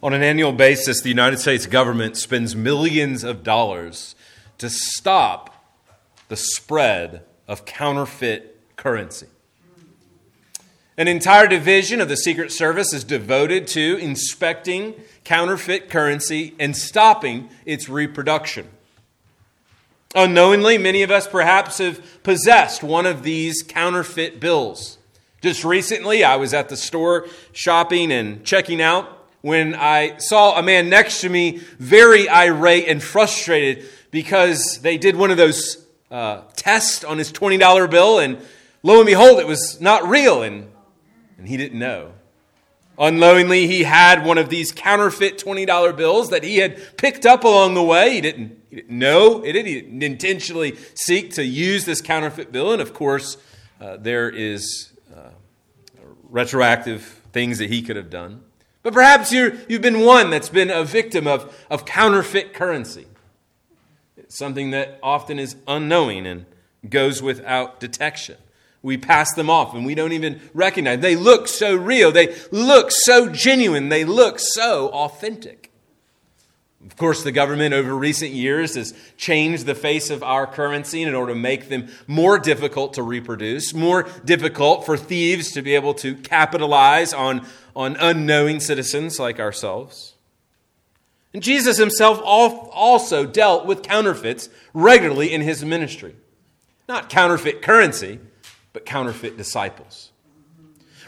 On an annual basis, the United States government spends millions of dollars to stop the spread of counterfeit currency. An entire division of the Secret Service is devoted to inspecting counterfeit currency and stopping its reproduction. Unknowingly, many of us perhaps have possessed one of these counterfeit bills. Just recently, I was at the store shopping and checking out when I saw a man next to me very irate and frustrated because they did one of those uh, tests on his $20 bill, and lo and behold, it was not real, and, and he didn't know. Unknowingly, he had one of these counterfeit $20 bills that he had picked up along the way. He didn't, he didn't know it, he didn't intentionally seek to use this counterfeit bill, and of course, uh, there is uh, retroactive things that he could have done. But perhaps you have been one that's been a victim of, of counterfeit currency. It's something that often is unknowing and goes without detection. We pass them off and we don't even recognize. They look so real. They look so genuine. They look so authentic. Of course, the government over recent years has changed the face of our currency in order to make them more difficult to reproduce, more difficult for thieves to be able to capitalize on, on unknowing citizens like ourselves. And Jesus himself also dealt with counterfeits regularly in his ministry. Not counterfeit currency, but counterfeit disciples.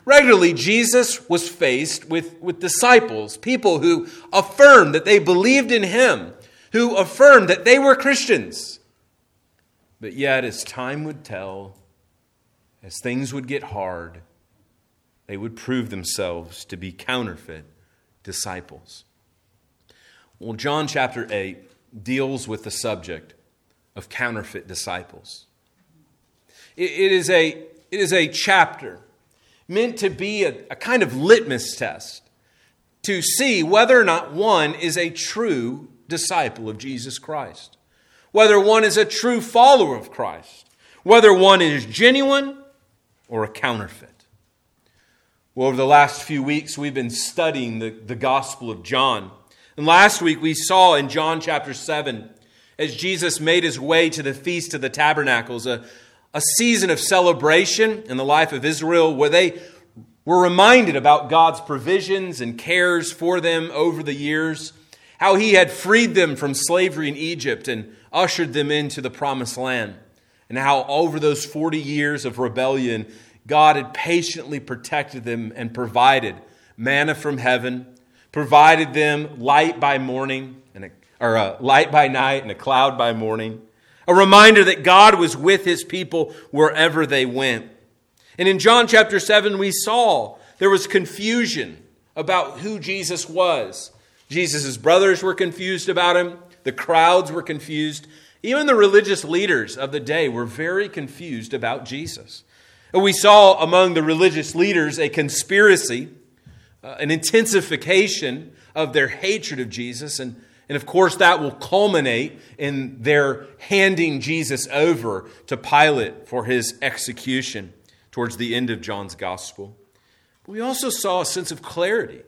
Regularly, Jesus was faced with, with disciples, people who affirmed that they believed in him, who affirmed that they were Christians. But yet, as time would tell, as things would get hard, they would prove themselves to be counterfeit disciples. Well, John chapter 8 deals with the subject of counterfeit disciples. it, it is, a, it is a chapter meant to be a, a kind of litmus test to see whether or not one is a true disciple of Jesus Christ, whether one is a true follower of Christ, whether one is genuine or a counterfeit. Well, over the last few weeks, we've been studying the, the Gospel of John. And last week, we saw in John chapter 7, as Jesus made his way to the Feast of the Tabernacles, a, a season of celebration in the life of Israel where they were reminded about God's provisions and cares for them over the years, how He had freed them from slavery in Egypt and ushered them into the promised land, and how over those 40 years of rebellion, God had patiently protected them and provided manna from heaven, provided them light by morning, and a, or a light by night and a cloud by morning a reminder that God was with his people wherever they went. And in John chapter 7, we saw there was confusion about who Jesus was. Jesus' brothers were confused about him, the crowds were confused. Even the religious leaders of the day were very confused about Jesus. And we saw among the religious leaders a conspiracy, uh, an intensification of their hatred of Jesus, and and of course, that will culminate in their handing Jesus over to Pilate for his execution towards the end of John's gospel. But we also saw a sense of clarity.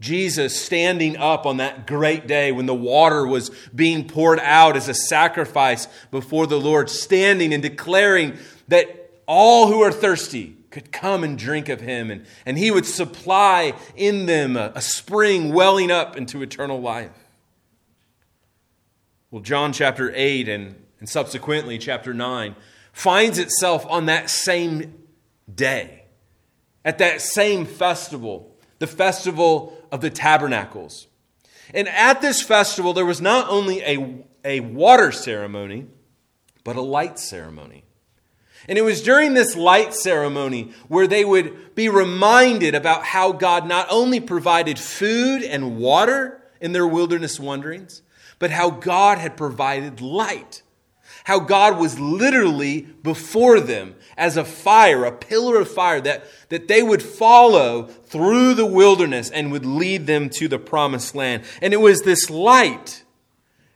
Jesus standing up on that great day when the water was being poured out as a sacrifice before the Lord, standing and declaring that all who are thirsty could come and drink of him, and, and he would supply in them a, a spring welling up into eternal life. Well, John chapter 8 and, and subsequently chapter 9 finds itself on that same day, at that same festival, the festival of the tabernacles. And at this festival, there was not only a, a water ceremony, but a light ceremony. And it was during this light ceremony where they would be reminded about how God not only provided food and water in their wilderness wanderings, but how God had provided light. How God was literally before them as a fire, a pillar of fire that, that they would follow through the wilderness and would lead them to the promised land. And it was this light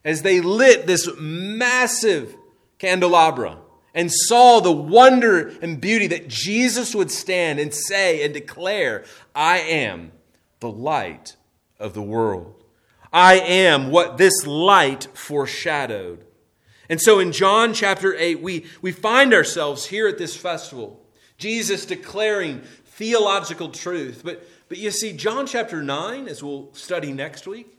as they lit this massive candelabra and saw the wonder and beauty that Jesus would stand and say and declare, I am the light of the world. I am what this light foreshadowed. And so in John chapter 8, we, we find ourselves here at this festival, Jesus declaring theological truth. But, but you see, John chapter 9, as we'll study next week,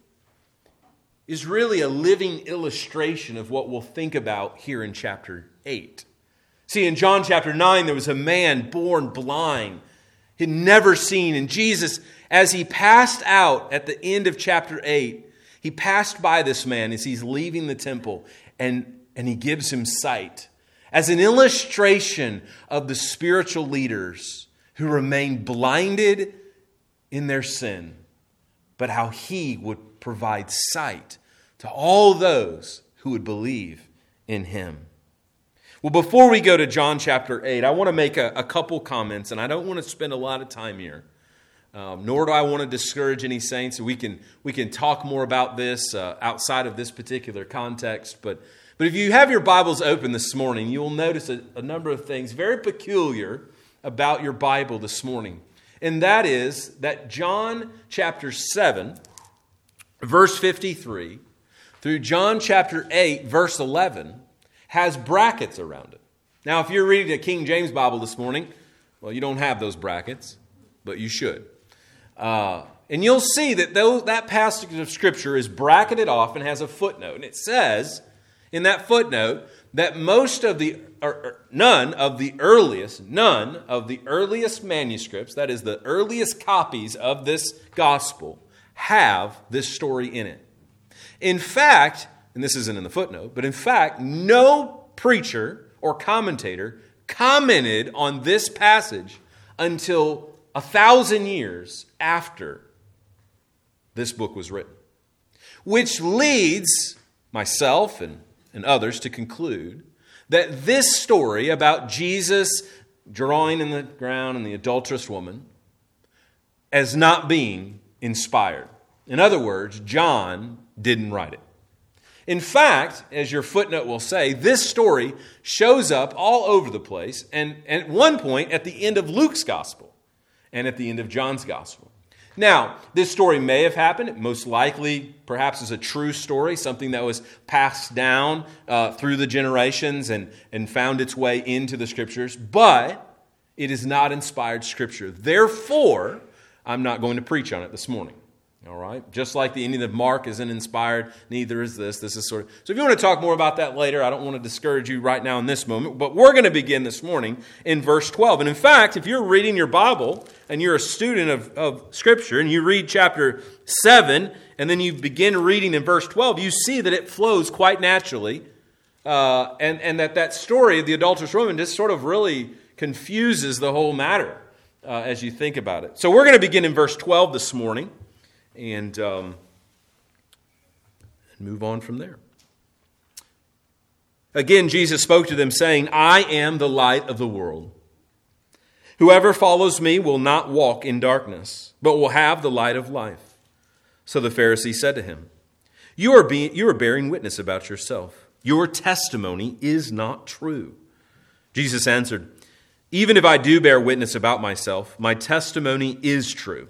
is really a living illustration of what we'll think about here in chapter 8. See, in John chapter 9, there was a man born blind, he'd never seen. And Jesus, as he passed out at the end of chapter 8, he passed by this man as he's leaving the temple and, and he gives him sight as an illustration of the spiritual leaders who remain blinded in their sin, but how he would provide sight to all those who would believe in him. Well, before we go to John chapter 8, I want to make a, a couple comments, and I don't want to spend a lot of time here. Um, nor do I want to discourage any saints. We can, we can talk more about this uh, outside of this particular context. But, but if you have your Bibles open this morning, you will notice a, a number of things very peculiar about your Bible this morning. And that is that John chapter 7, verse 53, through John chapter 8, verse 11, has brackets around it. Now, if you're reading a King James Bible this morning, well, you don't have those brackets, but you should. Uh, and you'll see that though that passage of Scripture is bracketed off and has a footnote. And it says in that footnote that most of the, or, or none of the earliest, none of the earliest manuscripts, that is, the earliest copies of this gospel, have this story in it. In fact, and this isn't in the footnote, but in fact, no preacher or commentator commented on this passage until a thousand years after this book was written. Which leads myself and, and others to conclude that this story about Jesus drawing in the ground and the adulterous woman as not being inspired. In other words, John didn't write it. In fact, as your footnote will say, this story shows up all over the place and, and at one point at the end of Luke's gospel and at the end of John's gospel. Now, this story may have happened. It most likely, perhaps, is a true story, something that was passed down uh, through the generations and, and found its way into the scriptures, but it is not inspired scripture. Therefore, I'm not going to preach on it this morning. All right? Just like the ending of Mark isn't inspired, neither is this. This is sort of. So if you want to talk more about that later, I don't want to discourage you right now in this moment, but we're going to begin this morning in verse 12. And in fact, if you're reading your Bible and you're a student of, of Scripture and you read chapter 7 and then you begin reading in verse 12, you see that it flows quite naturally. Uh, and, and that that story of the adulterous woman just sort of really confuses the whole matter uh, as you think about it. So we're going to begin in verse 12 this morning and, um, and move on from there. Again, Jesus spoke to them, saying, I am the light of the world. Whoever follows me will not walk in darkness, but will have the light of life. So the Pharisee said to him, You are, being, you are bearing witness about yourself. Your testimony is not true. Jesus answered, Even if I do bear witness about myself, my testimony is true.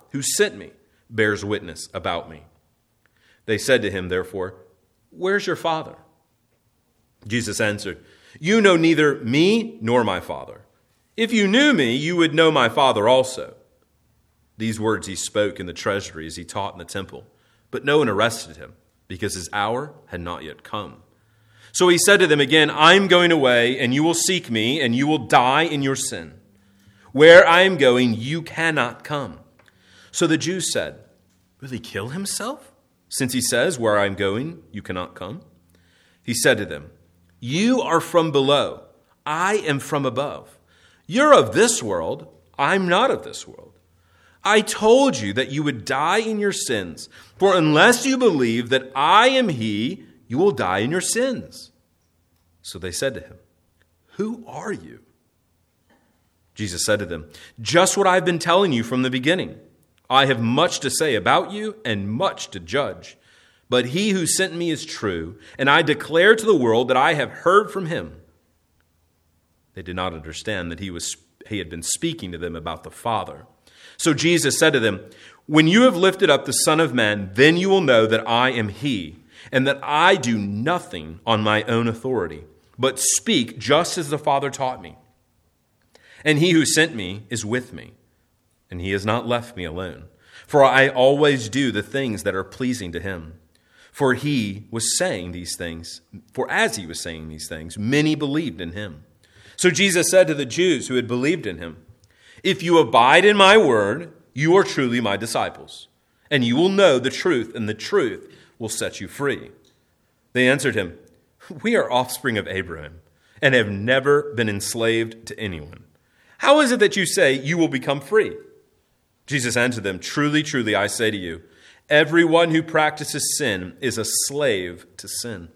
who sent me bears witness about me. They said to him, therefore, Where's your father? Jesus answered, You know neither me nor my father. If you knew me, you would know my father also. These words he spoke in the treasury as he taught in the temple, but no one arrested him because his hour had not yet come. So he said to them again, I'm going away, and you will seek me, and you will die in your sin. Where I am going, you cannot come. So the Jews said, Will he kill himself? Since he says, Where I am going, you cannot come. He said to them, You are from below, I am from above. You're of this world, I'm not of this world. I told you that you would die in your sins, for unless you believe that I am He, you will die in your sins. So they said to him, Who are you? Jesus said to them, Just what I've been telling you from the beginning. I have much to say about you and much to judge. But he who sent me is true, and I declare to the world that I have heard from him. They did not understand that he, was, he had been speaking to them about the Father. So Jesus said to them, When you have lifted up the Son of Man, then you will know that I am He, and that I do nothing on my own authority, but speak just as the Father taught me. And He who sent me is with me, and He has not left me alone. For I always do the things that are pleasing to Him. For He was saying these things, for as He was saying these things, many believed in Him. So Jesus said to the Jews who had believed in Him, if you abide in my word, you are truly my disciples, and you will know the truth, and the truth will set you free. They answered him, We are offspring of Abraham, and have never been enslaved to anyone. How is it that you say you will become free? Jesus answered them, Truly, truly, I say to you, everyone who practices sin is a slave to sin.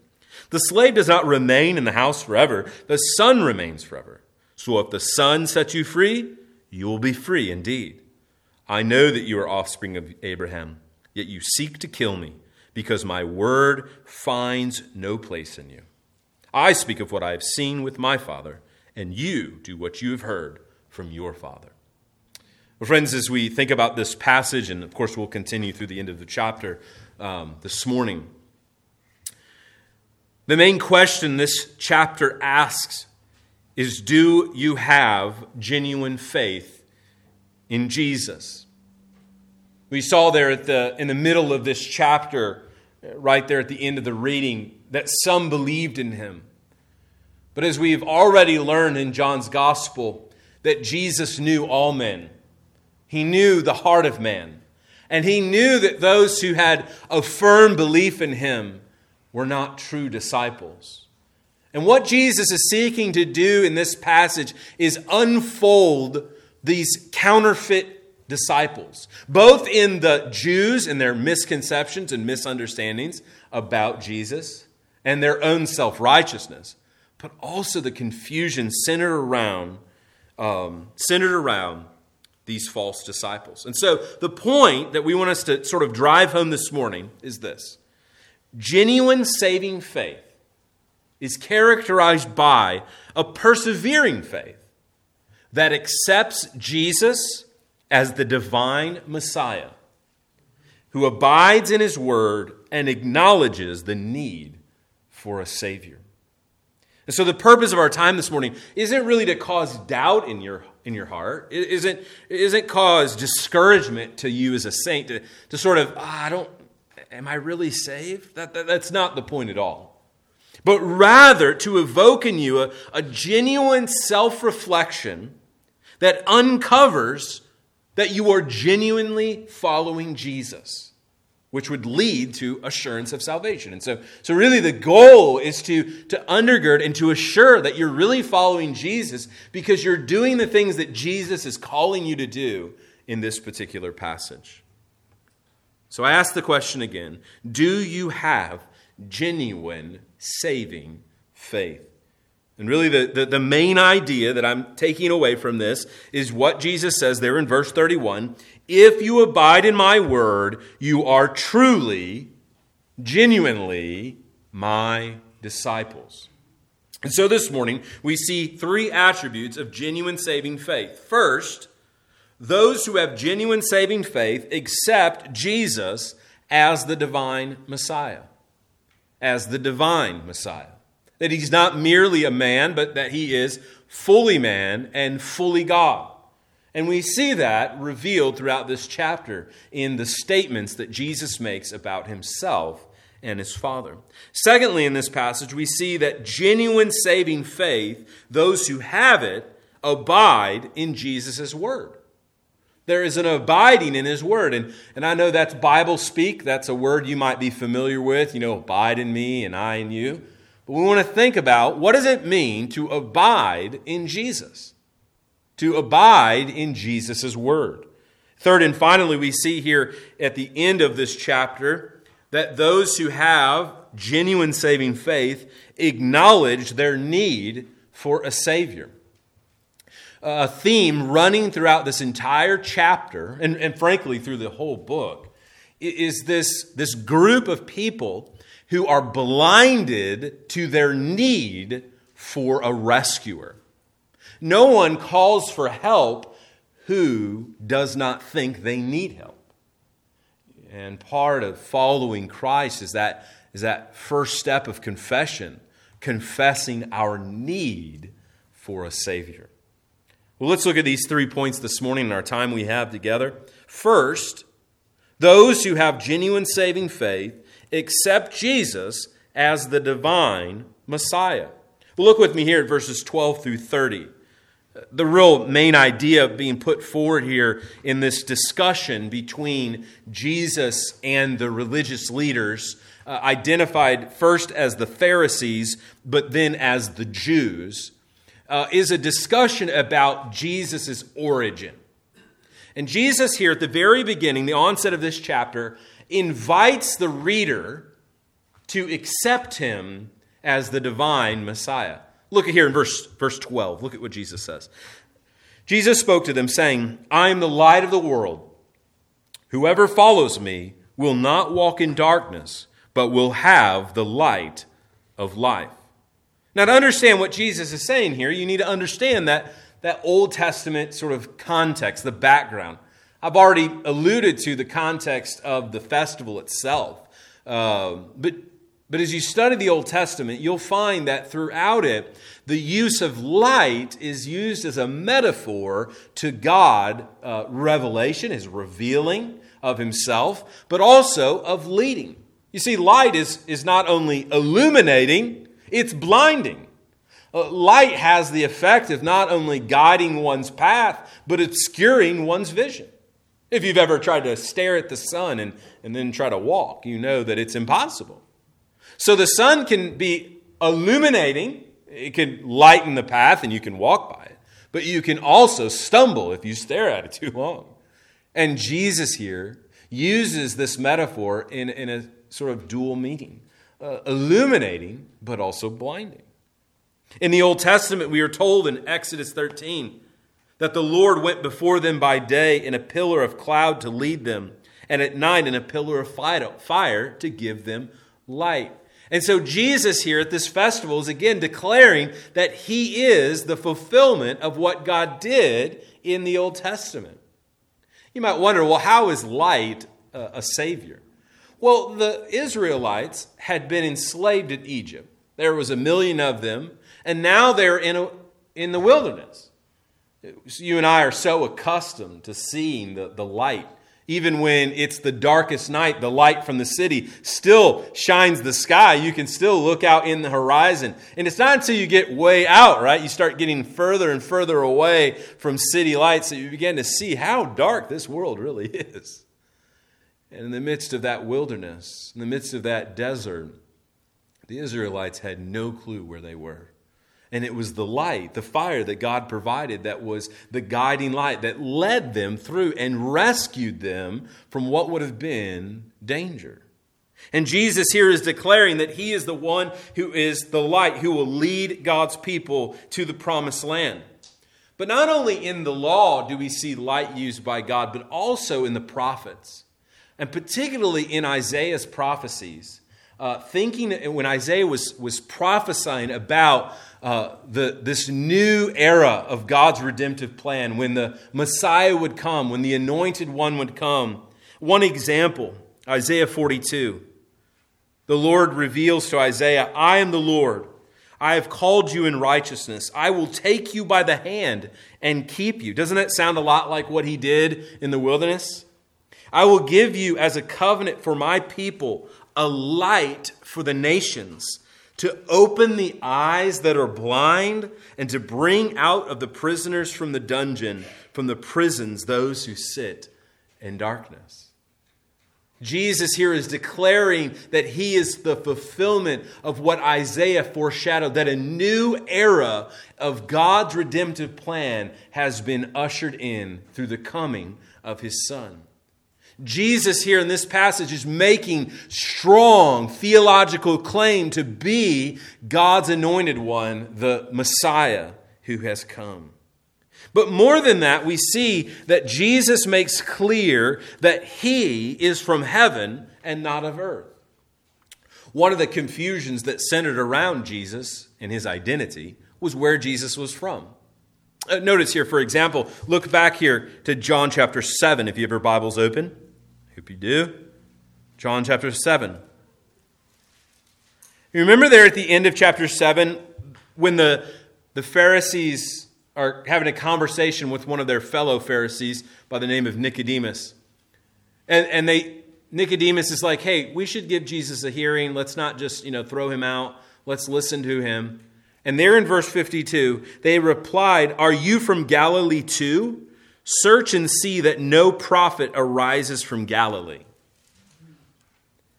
The slave does not remain in the house forever, the son remains forever. So if the son sets you free, you will be free indeed. I know that you are offspring of Abraham, yet you seek to kill me, because my word finds no place in you. I speak of what I have seen with my father, and you do what you have heard from your father. Well, friends, as we think about this passage, and of course we'll continue through the end of the chapter um, this morning, the main question this chapter asks is do you have genuine faith in Jesus? We saw there at the, in the middle of this chapter, right there at the end of the reading, that some believed in him. But as we've already learned in John's gospel, that Jesus knew all men. He knew the heart of man. And he knew that those who had a firm belief in him were not true disciples. And what Jesus is seeking to do in this passage is unfold these counterfeit disciples, both in the Jews and their misconceptions and misunderstandings about Jesus and their own self righteousness, but also the confusion centered around, um, centered around these false disciples. And so the point that we want us to sort of drive home this morning is this genuine saving faith is characterized by a persevering faith that accepts Jesus as the divine Messiah, who abides in his word and acknowledges the need for a Savior. And so, the purpose of our time this morning isn't really to cause doubt in your, in your heart. It isn't, it isn't cause discouragement to you as a saint to, to sort of, oh, I don't, am I really saved? That, that, that's not the point at all but rather to evoke in you a, a genuine self reflection that uncovers that you are genuinely following Jesus, which would lead to assurance of salvation. And so, so really, the goal is to, to undergird and to assure that you're really following Jesus because you're doing the things that Jesus is calling you to do in this particular passage. So I ask the question again Do you have genuine saving faith. And really, the, the, the, main idea that I'm taking away from this is what Jesus says there in verse 31 If you abide in my word, you are truly, genuinely my disciples. And so this morning, we see three attributes of genuine saving faith. First, those who have genuine saving faith accept Jesus as the divine Messiah as the divine Messiah. That he's not merely a man, but that he is fully man and fully God. And we see that revealed throughout this chapter in the statements that Jesus makes about himself and his Father. Secondly, in this passage, we see that genuine saving faith, those who have it, abide in Jesus' word. There is an abiding in His Word. And, and I know that's Bible speak. That's a word you might be familiar with, you know, abide in me and I in you. But we want to think about what does it mean to abide in Jesus? To abide in Jesus' Word. Third and finally, we see here at the end of this chapter that those who have genuine saving faith acknowledge their need for a Savior. A theme running throughout this entire chapter, and, and frankly through the whole book, is this, this group of people who are blinded to their need for a rescuer. No one calls for help who does not think they need help. And part of following Christ is that, is that first step of confession, confessing our need for a Savior. Well, let's look at these three points this morning in our time we have together. First, those who have genuine saving faith accept Jesus as the divine Messiah. Well, look with me here at verses 12 through 30. The real main idea being put forward here in this discussion between Jesus and the religious leaders, uh, identified first as the Pharisees, but then as the Jews, uh, is a discussion about Jesus' origin. And Jesus, here at the very beginning, the onset of this chapter, invites the reader to accept him as the divine Messiah. Look at here in verse, verse 12. Look at what Jesus says. Jesus spoke to them, saying, I am the light of the world. Whoever follows me will not walk in darkness, but will have the light of life. Now, to understand what Jesus is saying here, you need to understand that, that Old Testament sort of context, the background. I've already alluded to the context of the festival itself. Uh, but, but as you study the Old Testament, you'll find that throughout it, the use of light is used as a metaphor to God uh, revelation, his revealing of himself, but also of leading. You see, light is, is not only illuminating, it's blinding. Uh, light has the effect of not only guiding one's path, but obscuring one's vision. If you've ever tried to stare at the sun and, and then try to walk, you know that it's impossible. So the sun can be illuminating, it can lighten the path and you can walk by it, but you can also stumble if you stare at it too long. And Jesus here uses this metaphor in, in a sort of dual meaning uh, illuminating, but also blinding. In the Old Testament, we are told in Exodus 13 that the Lord went before them by day in a pillar of cloud to lead them, and at night in a pillar of fire to give them light. And so Jesus here at this festival is again declaring that he is the fulfillment of what God did in the Old Testament. You might wonder, well, how is light a savior? Well, the Israelites had been enslaved in Egypt. There was a million of them, and now they're in, a, in the wilderness. You and I are so accustomed to seeing the, the light. Even when it's the darkest night, the light from the city still shines the sky. You can still look out in the horizon. And it's not until you get way out, right? You start getting further and further away from city lights that you begin to see how dark this world really is. And in the midst of that wilderness, in the midst of that desert, the Israelites had no clue where they were. And it was the light, the fire that God provided that was the guiding light that led them through and rescued them from what would have been danger. And Jesus here is declaring that he is the one who is the light, who will lead God's people to the promised land. But not only in the law do we see light used by God, but also in the prophets, and particularly in Isaiah's prophecies. Uh, thinking when Isaiah was, was prophesying about uh, the, this new era of God's redemptive plan, when the Messiah would come, when the anointed one would come. One example Isaiah 42. The Lord reveals to Isaiah, I am the Lord. I have called you in righteousness. I will take you by the hand and keep you. Doesn't that sound a lot like what he did in the wilderness? I will give you as a covenant for my people a light for the nations to open the eyes that are blind, and to bring out of the prisoners from the dungeon, from the prisons, those who sit in darkness. Jesus here is declaring that he is the fulfillment of what Isaiah foreshadowed, that a new era of God's redemptive plan has been ushered in through the coming of his Son. Jesus, here in this passage, is making strong theological claim to be God's anointed one, the Messiah who has come. But more than that, we see that Jesus makes clear that he is from heaven and not of earth. One of the confusions that centered around Jesus and his identity was where Jesus was from. Uh, notice here, for example, look back here to John chapter 7, if you have your Bibles open. Hope you do. John chapter 7. You remember there at the end of chapter 7 when the, the Pharisees are having a conversation with one of their fellow Pharisees by the name of Nicodemus. And, and they, Nicodemus is like, hey, we should give Jesus a hearing. Let's not just, you know, throw him out. Let's listen to him. And there in verse 52, they replied, Are you from Galilee too? Search and see that no prophet arises from Galilee.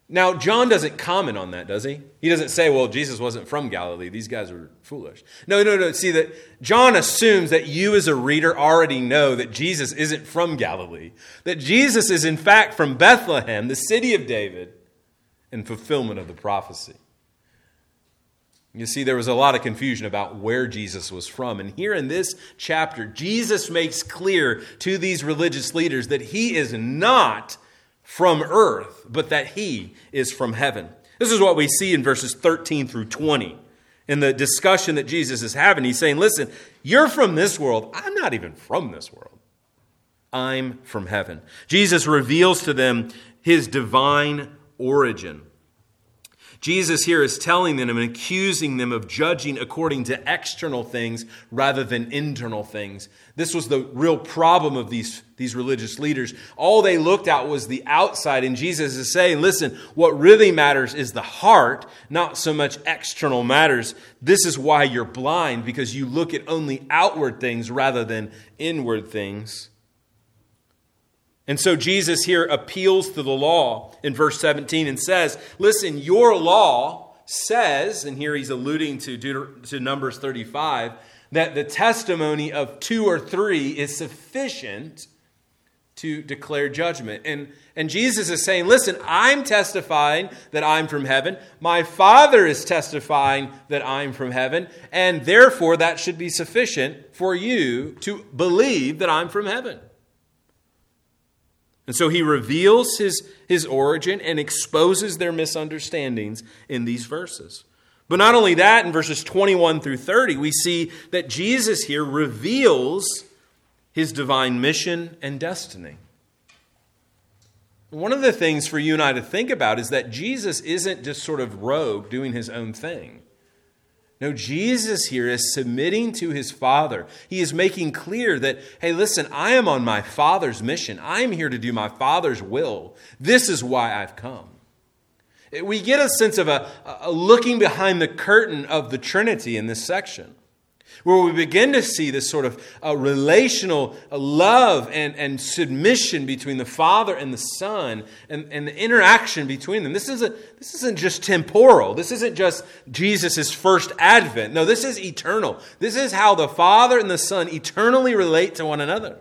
Now, John doesn't comment on that, does he? He doesn't say, well, Jesus wasn't from Galilee. These guys are foolish. No, no, no. See, that John assumes that you as a reader already know that Jesus isn't from Galilee, that Jesus is, in fact, from Bethlehem, the city of David, in fulfillment of the prophecy. You see, there was a lot of confusion about where Jesus was from. And here in this chapter, Jesus makes clear to these religious leaders that he is not from earth, but that he is from heaven. This is what we see in verses 13 through 20. In the discussion that Jesus is having, he's saying, Listen, you're from this world. I'm not even from this world. I'm from heaven. Jesus reveals to them his divine origin. Jesus here is telling them and accusing them of judging according to external things rather than internal things. This was the real problem of these, these religious leaders. All they looked at was the outside, and Jesus is saying, listen, what really matters is the heart, not so much external matters. This is why you're blind, because you look at only outward things rather than inward things. And so Jesus here appeals to the law in verse 17 and says, Listen, your law says, and here he's alluding to, Deuter- to Numbers 35, that the testimony of two or three is sufficient to declare judgment. And, and Jesus is saying, Listen, I'm testifying that I'm from heaven. My Father is testifying that I'm from heaven. And therefore, that should be sufficient for you to believe that I'm from heaven. And so he reveals his, his origin and exposes their misunderstandings in these verses. But not only that, in verses 21 through 30, we see that Jesus here reveals his divine mission and destiny. One of the things for you and I to think about is that Jesus isn't just sort of rogue doing his own thing. No, Jesus here is submitting to his Father. He is making clear that, hey, listen, I am on my Father's mission. I'm here to do my Father's will. This is why I've come. We get a sense of a, a looking behind the curtain of the Trinity in this section where we begin to see this sort of uh, relational uh, love and, and submission between the Father and the Son and, and the interaction between them. This isn't, this isn't just temporal. This isn't just Jesus' first advent. No, this is eternal. This is how the Father and the Son eternally relate to one another.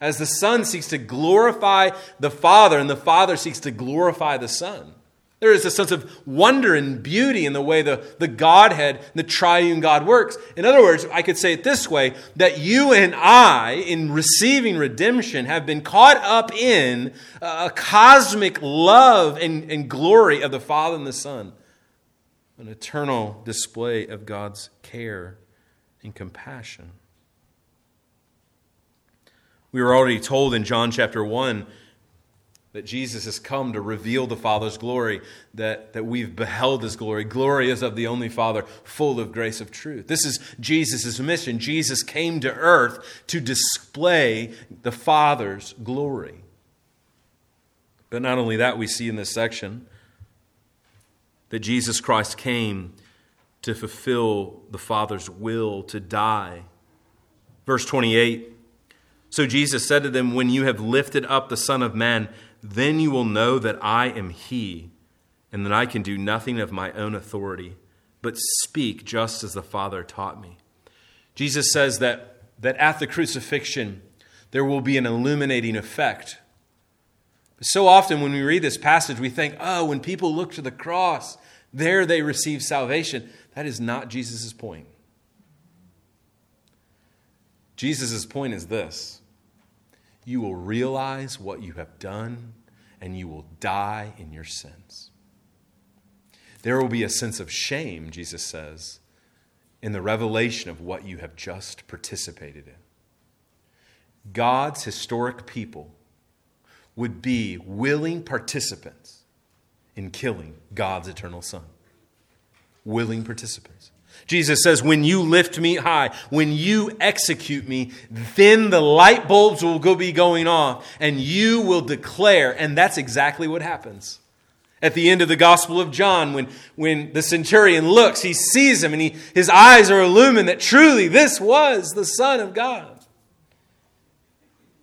As the Son seeks to glorify the Father and the Father seeks to glorify the Son. There is a sense of wonder and beauty in the way the, the Godhead, the triune God works. In other words, I could say it this way that you and I, in receiving redemption, have been caught up in a cosmic love and, and glory of the Father and the Son, an eternal display of God's care and compassion. We were already told in John chapter 1 that Jesus has come to reveal the Father's glory, that, that we've beheld his glory. Glory is of the only Father, full of grace of truth. This is Jesus' mission. Jesus came to earth to display the Father's glory. But not only that, we see in this section that Jesus Christ came to fulfill the Father's will, to die. Verse 28 So Jesus said to them, When you have lifted up the Son of Man, then you will know that I am He, and that I can do nothing of my own authority, but speak just as the Father taught me. Jesus says that, that at the crucifixion, there will be an illuminating effect. So often when we read this passage, we think, oh, when people look to the cross, there they receive salvation. That is not Jesus' point. Jesus' point is this you will realize what you have done and you will die in your sins. There will be a sense of shame, Jesus says, in the revelation of what you have just participated in. God's historic people would be willing participants in killing God's eternal Son. Willing participants. Jesus says, When you lift me high, when you execute me, then the light bulbs will go be going off and you will declare. And that's exactly what happens. At the end of the Gospel of John, when, when the centurion looks, he sees him and he, his eyes are illumined that truly this was the Son of God.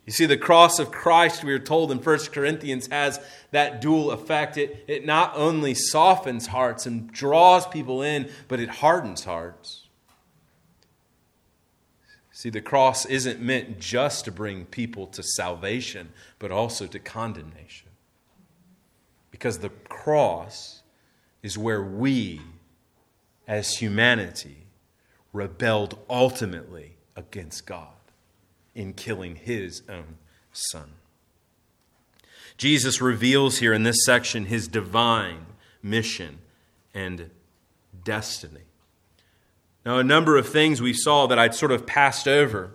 You see, the cross of Christ, we are told in 1 Corinthians, has that dual effect. It, it not only softens hearts and draws people in, but it hardens hearts. See, the cross isn't meant just to bring people to salvation, but also to condemnation. Because the cross is where we, as humanity, rebelled ultimately against God in killing his own son. Jesus reveals here in this section his divine mission and destiny. Now, a number of things we saw that I'd sort of passed over,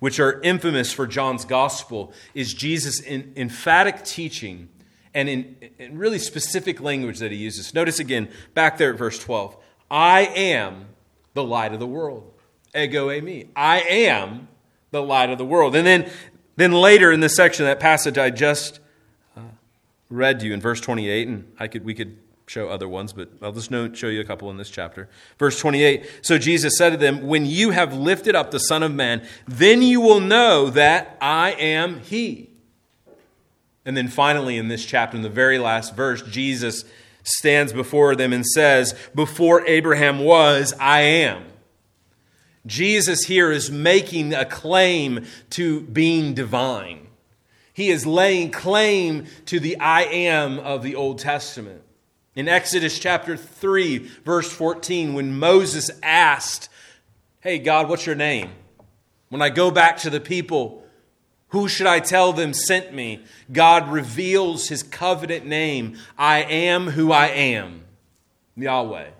which are infamous for John's gospel, is Jesus' emphatic teaching and in, in really specific language that he uses. Notice again, back there at verse 12 I am the light of the world. Ego eimi. I am the light of the world. And then, then later in this section, that passage I just uh, read to you in verse 28, and I could, we could show other ones, but I'll just show you a couple in this chapter. Verse 28 So Jesus said to them, When you have lifted up the Son of Man, then you will know that I am He. And then finally, in this chapter, in the very last verse, Jesus stands before them and says, Before Abraham was, I am. Jesus here is making a claim to being divine. He is laying claim to the I am of the Old Testament. In Exodus chapter 3, verse 14, when Moses asked, Hey, God, what's your name? When I go back to the people, who should I tell them sent me? God reveals his covenant name I am who I am, Yahweh.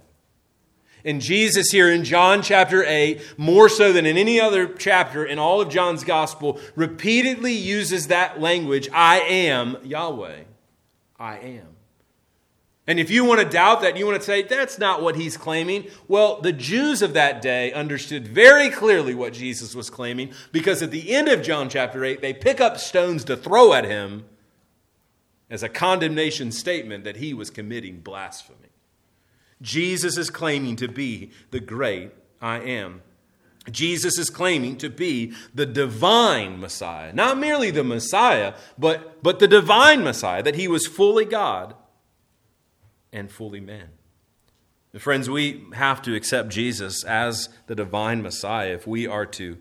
And Jesus here in John chapter 8, more so than in any other chapter in all of John's gospel, repeatedly uses that language I am Yahweh. I am. And if you want to doubt that, you want to say that's not what he's claiming. Well, the Jews of that day understood very clearly what Jesus was claiming because at the end of John chapter 8, they pick up stones to throw at him as a condemnation statement that he was committing blasphemy. Jesus is claiming to be the great I am. Jesus is claiming to be the divine Messiah. Not merely the Messiah, but, but the divine Messiah, that he was fully God and fully man. friends, we have to accept Jesus as the divine Messiah if we are to,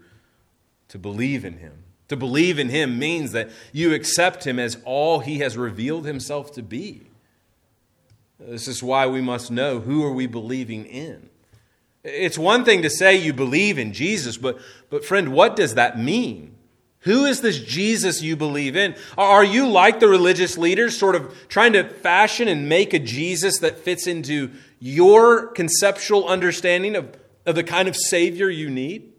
to believe in him. To believe in him means that you accept him as all he has revealed himself to be. This is why we must know who are we believing in. It's one thing to say you believe in Jesus, but, but friend, what does that mean? Who is this Jesus you believe in? Are you like the religious leaders, sort of trying to fashion and make a Jesus that fits into your conceptual understanding of, of the kind of Savior you need?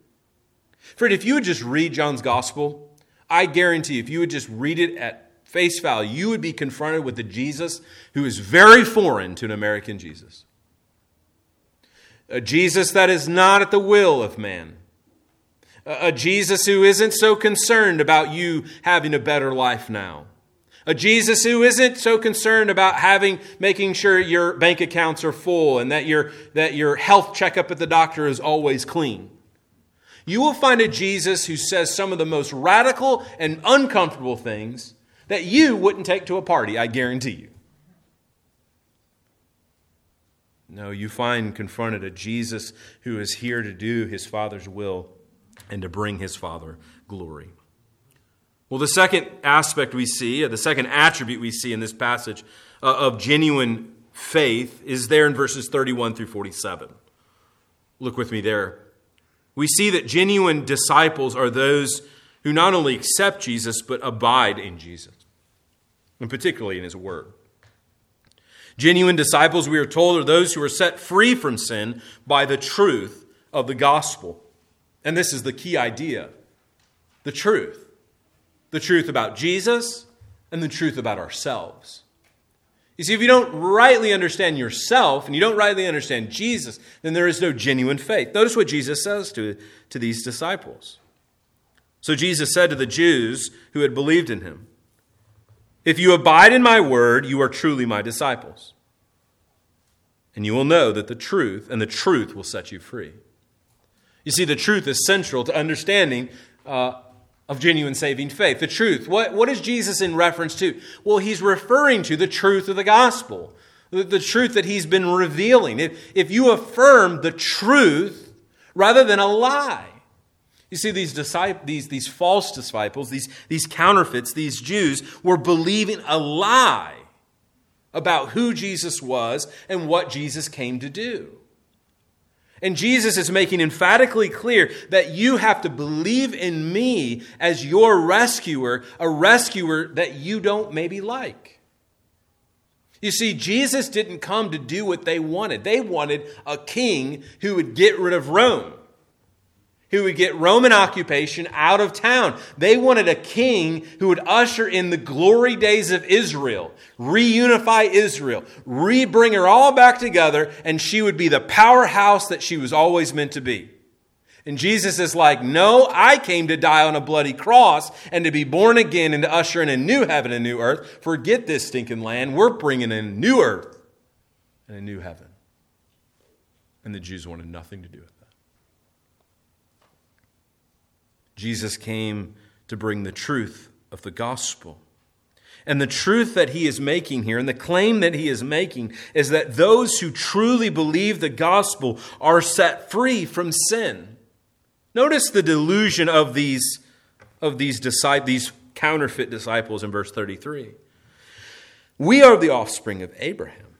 Friend, if you would just read John's Gospel, I guarantee if you would just read it at face value, you would be confronted with a Jesus who is very foreign to an American Jesus. A Jesus that is not at the will of man. A Jesus who isn't so concerned about you having a better life now. A Jesus who isn't so concerned about having making sure your bank accounts are full and that your that your health checkup at the doctor is always clean. You will find a Jesus who says some of the most radical and uncomfortable things that you wouldn't take to a party, I guarantee you. No, you find confronted a Jesus who is here to do his Father's will and to bring his Father glory. Well, the second aspect we see, the second attribute we see in this passage uh, of genuine faith is there in verses 31 through 47. Look with me there. We see that genuine disciples are those who not only accept Jesus, but abide in Jesus, and particularly in his word. Genuine disciples, we are told, are those who are set free from sin by the truth of the gospel. And this is the key idea the truth. The truth about Jesus and the truth about ourselves. You see, if you don't rightly understand yourself and you don't rightly understand Jesus, then there is no genuine faith. Notice what Jesus says to, to these disciples. So Jesus said to the Jews who had believed in him, If you abide in my word, you are truly my disciples. And you will know that the truth, and the truth will set you free. You see, the truth is central to understanding uh, of genuine saving faith. The truth. What, what is Jesus in reference to? Well, he's referring to the truth of the gospel, the, the truth that he's been revealing. If, if you affirm the truth rather than a lie, you see, these, disciples, these, these false disciples, these, these counterfeits, these Jews were believing a lie about who Jesus was and what Jesus came to do. And Jesus is making emphatically clear that you have to believe in me as your rescuer, a rescuer that you don't maybe like. You see, Jesus didn't come to do what they wanted. They wanted a king who would get rid of Rome who would get Roman occupation out of town. They wanted a king who would usher in the glory days of Israel, reunify Israel, re bring her all back together, and she would be the powerhouse that she was always meant to be. And Jesus is like, No, I came to die on a bloody cross and to be born again and to usher in a new heaven and new earth. Forget this stinking land. We're bringing in a new earth and a new heaven. And the Jews wanted nothing to do with it. Jesus came to bring the truth of the gospel. And the truth that he is making here, and the claim that he is making, is that those who truly believe the gospel are set free from sin. Notice the delusion of these, of these, these counterfeit disciples in verse 33. We are the offspring of Abraham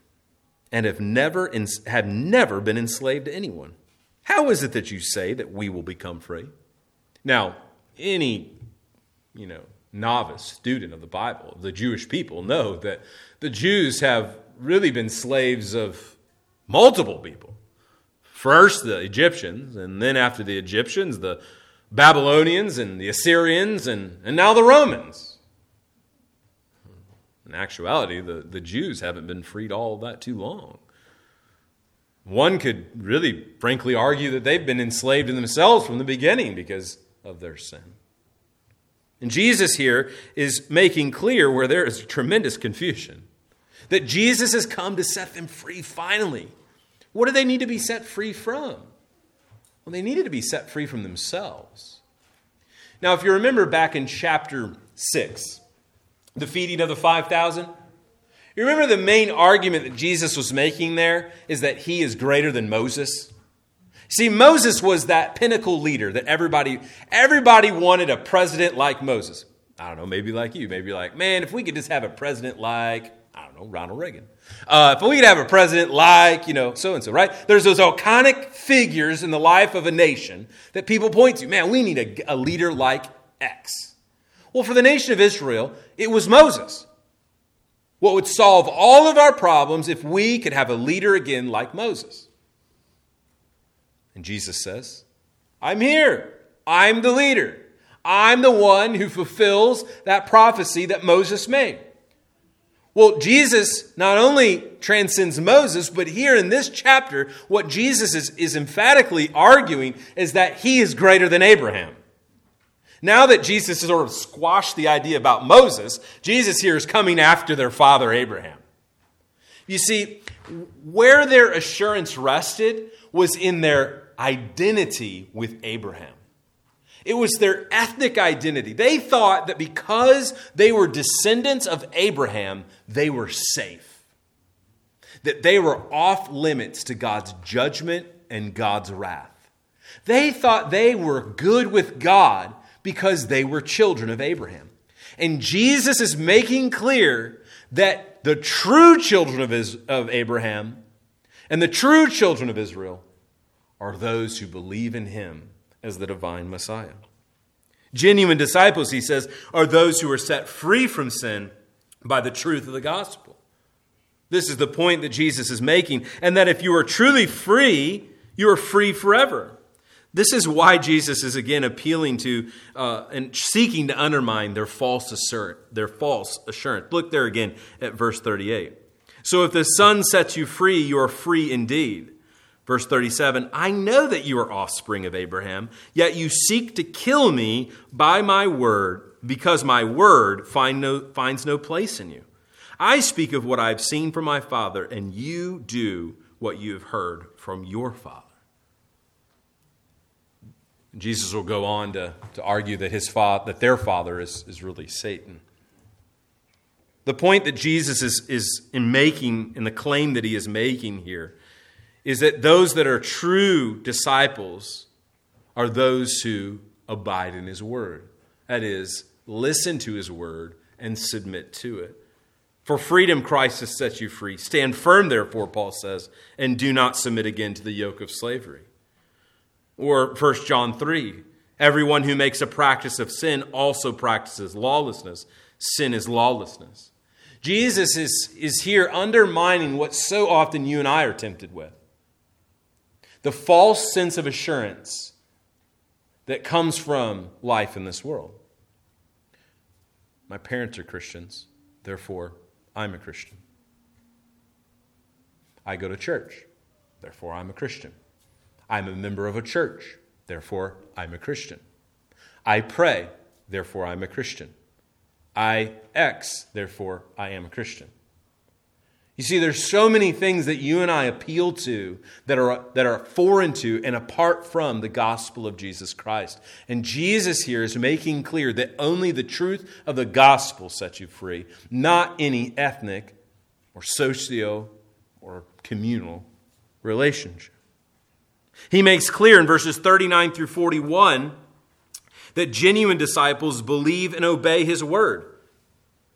and have never, have never been enslaved to anyone. How is it that you say that we will become free? Now, any, you know, novice student of the Bible, the Jewish people, know that the Jews have really been slaves of multiple people. First, the Egyptians, and then after the Egyptians, the Babylonians and the Assyrians, and, and now the Romans. In actuality, the, the Jews haven't been freed all that too long. One could really, frankly, argue that they've been enslaved in themselves from the beginning because of their sin. And Jesus here is making clear where there is tremendous confusion that Jesus has come to set them free finally. What do they need to be set free from? Well, they needed to be set free from themselves. Now, if you remember back in chapter 6, the feeding of the 5,000, you remember the main argument that Jesus was making there is that he is greater than Moses? See, Moses was that pinnacle leader that everybody everybody wanted a president like Moses. I don't know, maybe like you, maybe like, man, if we could just have a president like I don't know, Ronald Reagan. Uh, if we could have a president like, you know, so and so, right? There's those iconic figures in the life of a nation that people point to. Man, we need a, a leader like X. Well, for the nation of Israel, it was Moses. What would solve all of our problems if we could have a leader again like Moses? And Jesus says, I'm here. I'm the leader. I'm the one who fulfills that prophecy that Moses made. Well, Jesus not only transcends Moses, but here in this chapter, what Jesus is, is emphatically arguing is that he is greater than Abraham. Now that Jesus has sort of squashed the idea about Moses, Jesus here is coming after their father Abraham. You see, where their assurance rested was in their identity with Abraham. It was their ethnic identity. They thought that because they were descendants of Abraham, they were safe. That they were off limits to God's judgment and God's wrath. They thought they were good with God because they were children of Abraham. And Jesus is making clear that the true children of, Abraham and the true children of Israel are those who believe in him as the divine Messiah. Genuine disciples, he says, are those who are set free from sin by the truth of the gospel. This is the point that Jesus is making, and that if you are truly free, you are free forever. This is why Jesus is again appealing to uh, and seeking to undermine their false assert, their false assurance. Look there again at verse 38. So if the Son sets you free, you are free indeed. Verse 37 I know that you are offspring of Abraham, yet you seek to kill me by my word, because my word find no, finds no place in you. I speak of what I have seen from my Father, and you do what you have heard from your Father. Jesus will go on to, to argue that, his father, that their father is, is really Satan. The point that Jesus is, is in making, and the claim that he is making here, is that those that are true disciples are those who abide in his word. That is, listen to his word and submit to it. For freedom, Christ has set you free. Stand firm, therefore, Paul says, and do not submit again to the yoke of slavery. Or 1 John 3 Everyone who makes a practice of sin also practices lawlessness. Sin is lawlessness. Jesus is, is here undermining what so often you and I are tempted with the false sense of assurance that comes from life in this world. My parents are Christians, therefore, I'm a Christian. I go to church, therefore, I'm a Christian. I'm a member of a church, therefore, I'm a Christian. I pray, therefore, I'm a Christian. I X, therefore, I am a Christian. You see, there's so many things that you and I appeal to that are, that are foreign to and apart from the gospel of Jesus Christ. And Jesus here is making clear that only the truth of the gospel sets you free, not any ethnic or socio or communal relationship. He makes clear in verses 39 through 41 that genuine disciples believe and obey his word.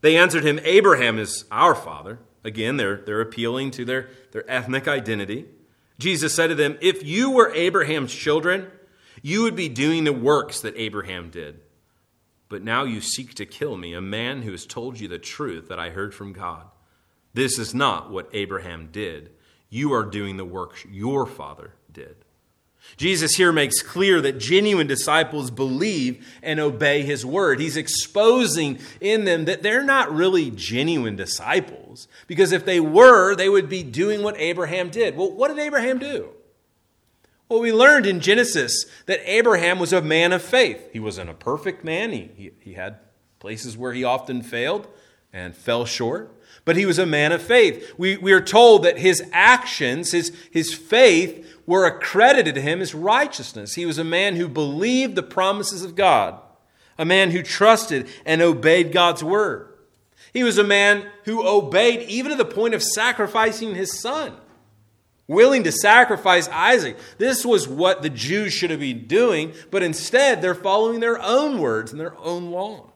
They answered him, Abraham is our father. Again, they're, they're appealing to their, their ethnic identity. Jesus said to them, If you were Abraham's children, you would be doing the works that Abraham did. But now you seek to kill me, a man who has told you the truth that I heard from God. This is not what Abraham did. You are doing the works your father did. Jesus here makes clear that genuine disciples believe and obey his word. He's exposing in them that they're not really genuine disciples, because if they were, they would be doing what Abraham did. Well, what did Abraham do? Well, we learned in Genesis that Abraham was a man of faith. He wasn't a perfect man, he, he, he had places where he often failed and fell short but he was a man of faith. We, we are told that his actions, his, his faith, were accredited to him as righteousness. He was a man who believed the promises of God, a man who trusted and obeyed God's word. He was a man who obeyed even to the point of sacrificing his son, willing to sacrifice Isaac. This was what the Jews should have been doing, but instead they're following their own words and their own laws.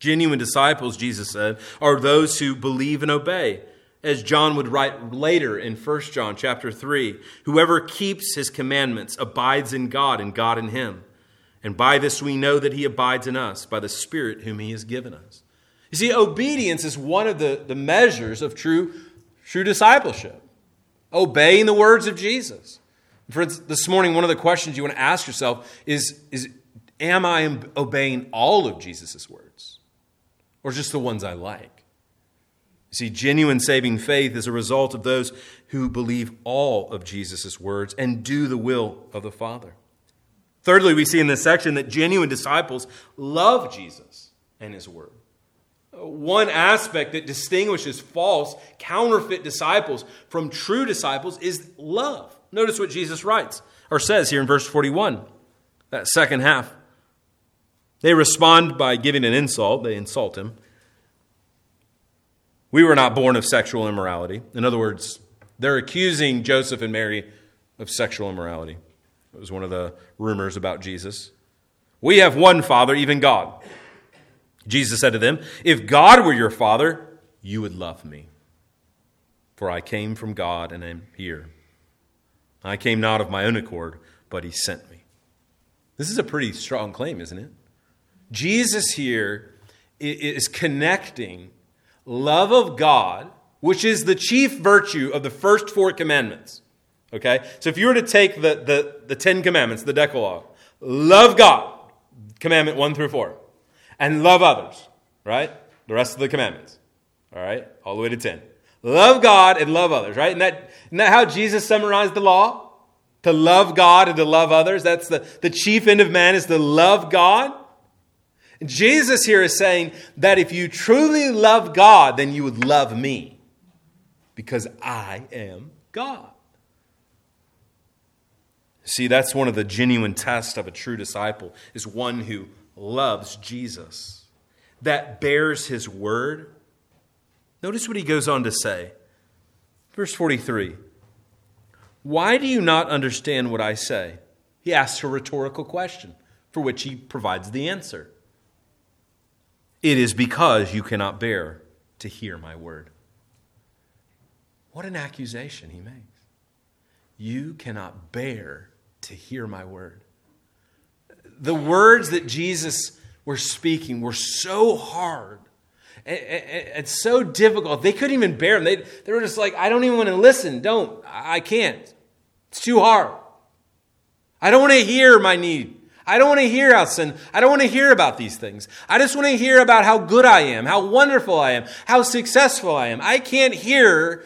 Genuine disciples, Jesus said, are those who believe and obey. As John would write later in 1 John chapter 3, whoever keeps his commandments abides in God and God in him. And by this we know that he abides in us, by the Spirit whom he has given us. You see, obedience is one of the, the measures of true, true discipleship. Obeying the words of Jesus. Friends, this morning, one of the questions you want to ask yourself is, is Am I obeying all of Jesus' words? Or just the ones I like. You see, genuine saving faith is a result of those who believe all of Jesus' words and do the will of the Father. Thirdly, we see in this section that genuine disciples love Jesus and his word. One aspect that distinguishes false, counterfeit disciples from true disciples is love. Notice what Jesus writes or says here in verse 41, that second half. They respond by giving an insult, they insult him. We were not born of sexual immorality. In other words, they're accusing Joseph and Mary of sexual immorality. It was one of the rumors about Jesus. We have one Father, even God. Jesus said to them, If God were your Father, you would love me. For I came from God and am here. I came not of my own accord, but He sent me. This is a pretty strong claim, isn't it? Jesus here is connecting love of God, which is the chief virtue of the first four commandments. Okay? So if you were to take the, the, the Ten Commandments, the Decalogue, love God, commandment one through four, and love others, right? The rest of the commandments, all right? All the way to 10. Love God and love others, right? Isn't that, isn't that how Jesus summarized the law? To love God and to love others. That's the, the chief end of man is to love God. Jesus here is saying that if you truly love God, then you would love me because I am God. See, that's one of the genuine tests of a true disciple is one who loves Jesus, that bears his word. Notice what he goes on to say. Verse 43 Why do you not understand what I say? He asks a rhetorical question for which he provides the answer. It is because you cannot bear to hear my word. What an accusation he makes. You cannot bear to hear my word. The words that Jesus was speaking were so hard and, so difficult. They couldn't even bear them. They, they were just like, I don't even want to listen. Don't. I can't. It's too hard. I don't want to hear my need. I don't want to hear how sin. I don't want to hear about these things. I just want to hear about how good I am, how wonderful I am, how successful I am. I can't hear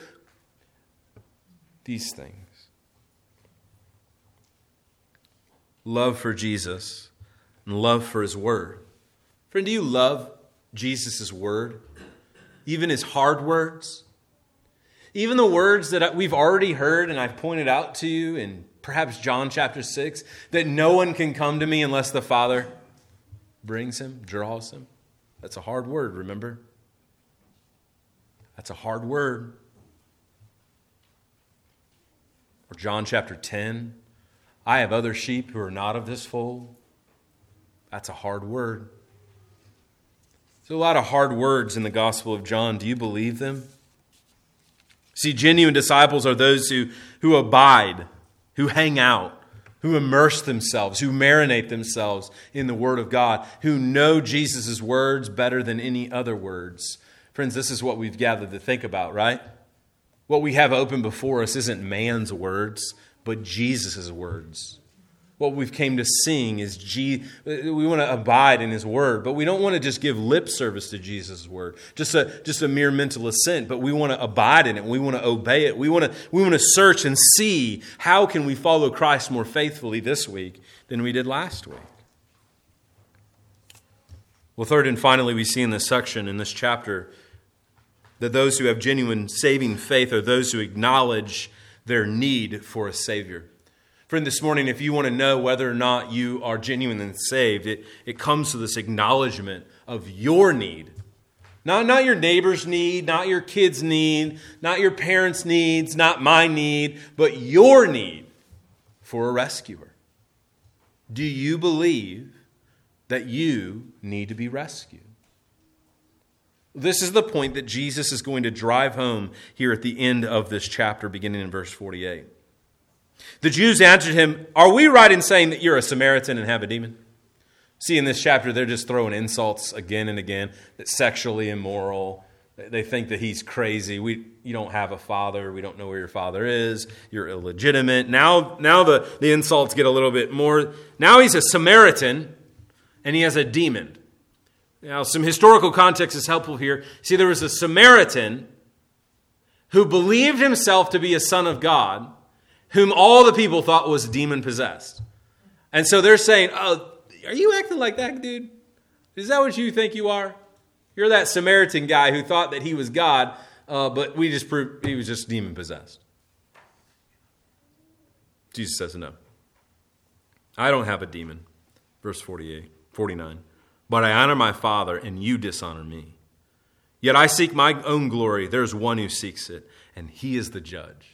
these things. Love for Jesus and love for his word. Friend, do you love Jesus' word? Even his hard words? Even the words that we've already heard and I've pointed out to you in perhaps John chapter 6 that no one can come to me unless the Father brings him, draws him. That's a hard word, remember? That's a hard word. Or John chapter 10 I have other sheep who are not of this fold. That's a hard word. There's a lot of hard words in the Gospel of John. Do you believe them? See, genuine disciples are those who, who abide, who hang out, who immerse themselves, who marinate themselves in the Word of God, who know Jesus' words better than any other words. Friends, this is what we've gathered to think about, right? What we have open before us isn't man's words, but Jesus' words what we've came to sing is G, we want to abide in his word but we don't want to just give lip service to jesus' word just a, just a mere mental assent but we want to abide in it we want to obey it we want to, we want to search and see how can we follow christ more faithfully this week than we did last week. Well third and finally we see in this section in this chapter that those who have genuine saving faith are those who acknowledge their need for a savior Friend, this morning, if you want to know whether or not you are genuine and saved, it, it comes to this acknowledgement of your need. Not, not your neighbor's need, not your kid's need, not your parents' needs, not my need, but your need for a rescuer. Do you believe that you need to be rescued? This is the point that Jesus is going to drive home here at the end of this chapter, beginning in verse 48. The Jews answered him, Are we right in saying that you're a Samaritan and have a demon? See, in this chapter, they're just throwing insults again and again that sexually immoral. They think that he's crazy. We, you don't have a father. We don't know where your father is. You're illegitimate. Now, now the, the insults get a little bit more. Now he's a Samaritan and he has a demon. Now, some historical context is helpful here. See, there was a Samaritan who believed himself to be a son of God whom all the people thought was demon possessed. And so they're saying, Oh, are you acting like that, dude? Is that what you think you are? You're that Samaritan guy who thought that he was God, uh, but we just proved he was just demon possessed. Jesus says, No. I don't have a demon. Verse 48, 49. But I honor my Father, and you dishonor me. Yet I seek my own glory. There's one who seeks it, and he is the judge.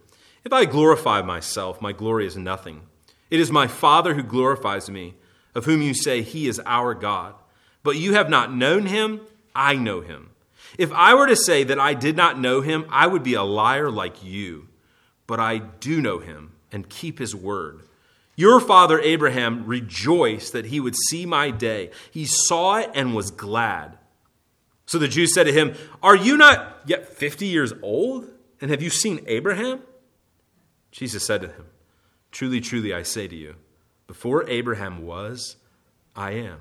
If I glorify myself, my glory is nothing. It is my Father who glorifies me, of whom you say he is our God. But you have not known him, I know him. If I were to say that I did not know him, I would be a liar like you. But I do know him and keep his word. Your father Abraham rejoiced that he would see my day. He saw it and was glad. So the Jews said to him, Are you not yet 50 years old? And have you seen Abraham? Jesus said to him, Truly, truly, I say to you, before Abraham was, I am.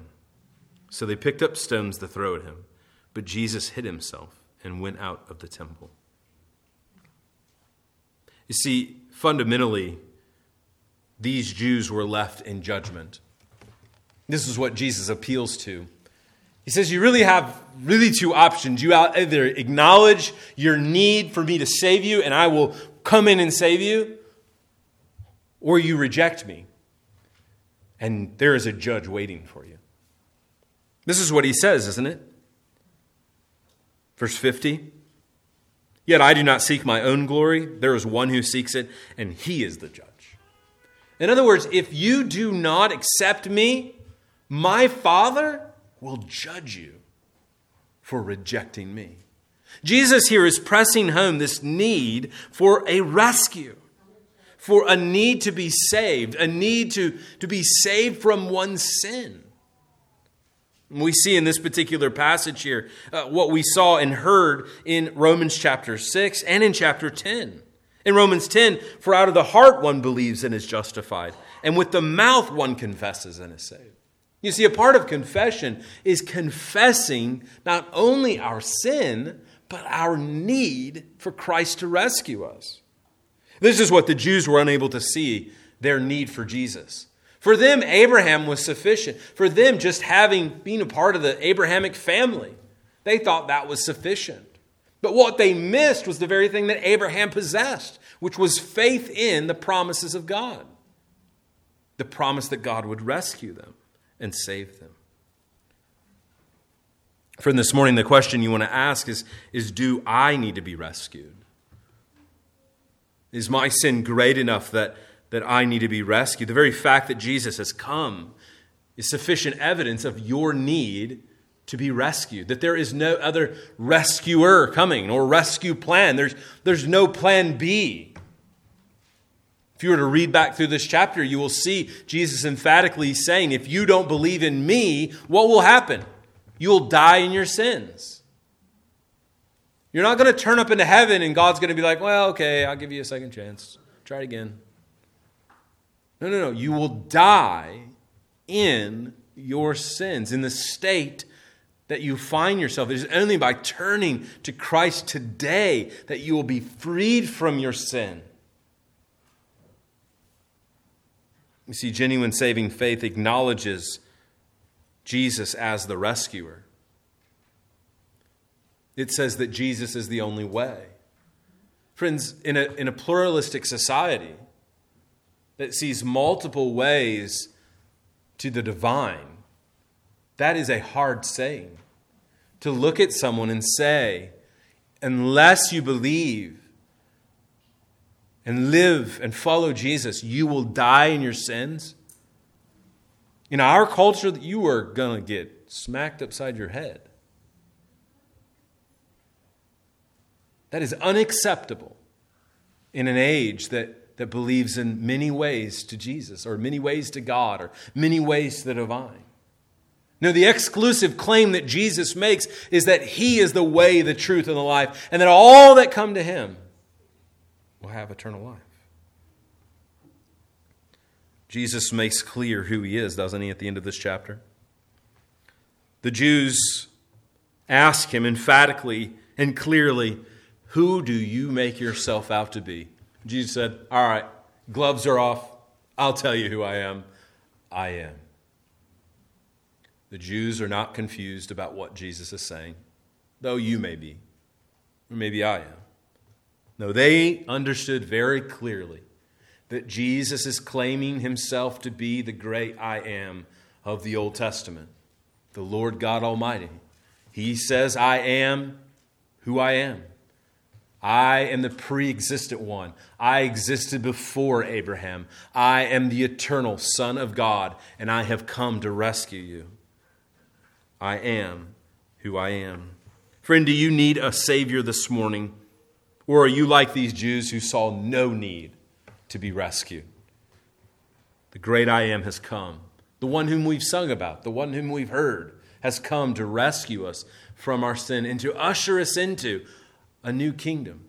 So they picked up stones to throw at him, but Jesus hid himself and went out of the temple. You see, fundamentally, these Jews were left in judgment. This is what Jesus appeals to. He says, You really have really two options. You either acknowledge your need for me to save you, and I will come in and save you, or you reject me, and there is a judge waiting for you. This is what he says, isn't it? Verse 50 Yet I do not seek my own glory, there is one who seeks it, and he is the judge. In other words, if you do not accept me, my Father will judge you for rejecting me. Jesus here is pressing home this need for a rescue, for a need to be saved, a need to, to be saved from one's sin. We see in this particular passage here uh, what we saw and heard in Romans chapter 6 and in chapter 10. In Romans 10, for out of the heart one believes and is justified, and with the mouth one confesses and is saved. You see, a part of confession is confessing not only our sin, but our need for Christ to rescue us. This is what the Jews were unable to see their need for Jesus. For them, Abraham was sufficient. For them, just having been a part of the Abrahamic family, they thought that was sufficient. But what they missed was the very thing that Abraham possessed, which was faith in the promises of God. The promise that God would rescue them and save them. Friend, this morning, the question you want to ask is, is Do I need to be rescued? Is my sin great enough that, that I need to be rescued? The very fact that Jesus has come is sufficient evidence of your need to be rescued, that there is no other rescuer coming or rescue plan. There's, there's no plan B. If you were to read back through this chapter, you will see Jesus emphatically saying, If you don't believe in me, what will happen? You'll die in your sins. You're not going to turn up into heaven and God's going to be like, Well, okay, I'll give you a second chance. Try it again. No, no, no. You will die in your sins, in the state that you find yourself. It is only by turning to Christ today that you will be freed from your sin. You see, genuine saving faith acknowledges Jesus as the rescuer. It says that Jesus is the only way. Friends, in a, in a pluralistic society that sees multiple ways to the divine, that is a hard saying to look at someone and say, unless you believe and live and follow Jesus, you will die in your sins. In our culture, that you are going to get smacked upside your head. That is unacceptable in an age that, that believes in many ways to Jesus, or many ways to God, or many ways to the divine. No, the exclusive claim that Jesus makes is that He is the way, the truth, and the life, and that all that come to Him will have eternal life. Jesus makes clear who He is, doesn't He, at the end of this chapter? The Jews ask Him emphatically and clearly, Who do you make yourself out to be? Jesus said, All right, gloves are off. I'll tell you who I am. I am. The Jews are not confused about what Jesus is saying, though you may be, or maybe I am. No, they understood very clearly that Jesus is claiming himself to be the great I am of the Old Testament, the Lord God Almighty. He says, I am who I am. I am the pre existent one. I existed before Abraham. I am the eternal Son of God, and I have come to rescue you. I am who I am. Friend, do you need a Savior this morning? Or are you like these Jews who saw no need to be rescued? The great I am has come. The one whom we've sung about, the one whom we've heard, has come to rescue us from our sin and to usher us into a new kingdom.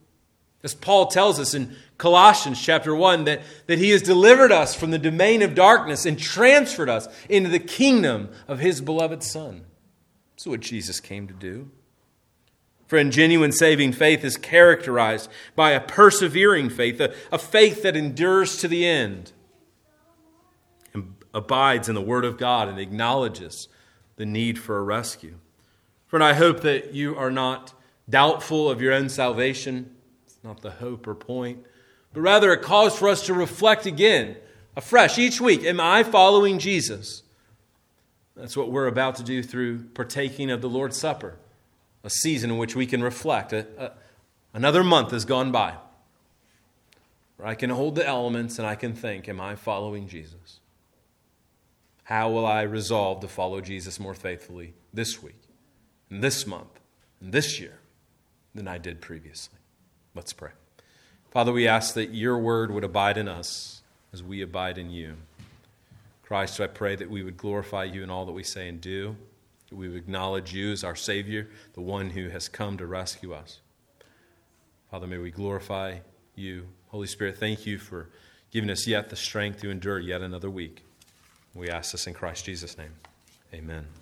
As Paul tells us in Colossians chapter 1, that, that he has delivered us from the domain of darkness and transferred us into the kingdom of his beloved Son. That's what Jesus came to do. Friend, genuine saving faith is characterized by a persevering faith, a, a faith that endures to the end and abides in the Word of God and acknowledges the need for a rescue. Friend, I hope that you are not doubtful of your own salvation. It's not the hope or point, but rather a cause for us to reflect again, afresh, each week. Am I following Jesus? That's what we're about to do through partaking of the Lord's Supper, a season in which we can reflect. A, a, another month has gone by where I can hold the elements and I can think, Am I following Jesus? How will I resolve to follow Jesus more faithfully this week, and this month, and this year than I did previously? Let's pray. Father, we ask that your word would abide in us as we abide in you. Christ, I pray that we would glorify you in all that we say and do, that we would acknowledge you as our Savior, the one who has come to rescue us. Father, may we glorify you. Holy Spirit, thank you for giving us yet the strength to endure yet another week. We ask this in Christ Jesus' name. Amen.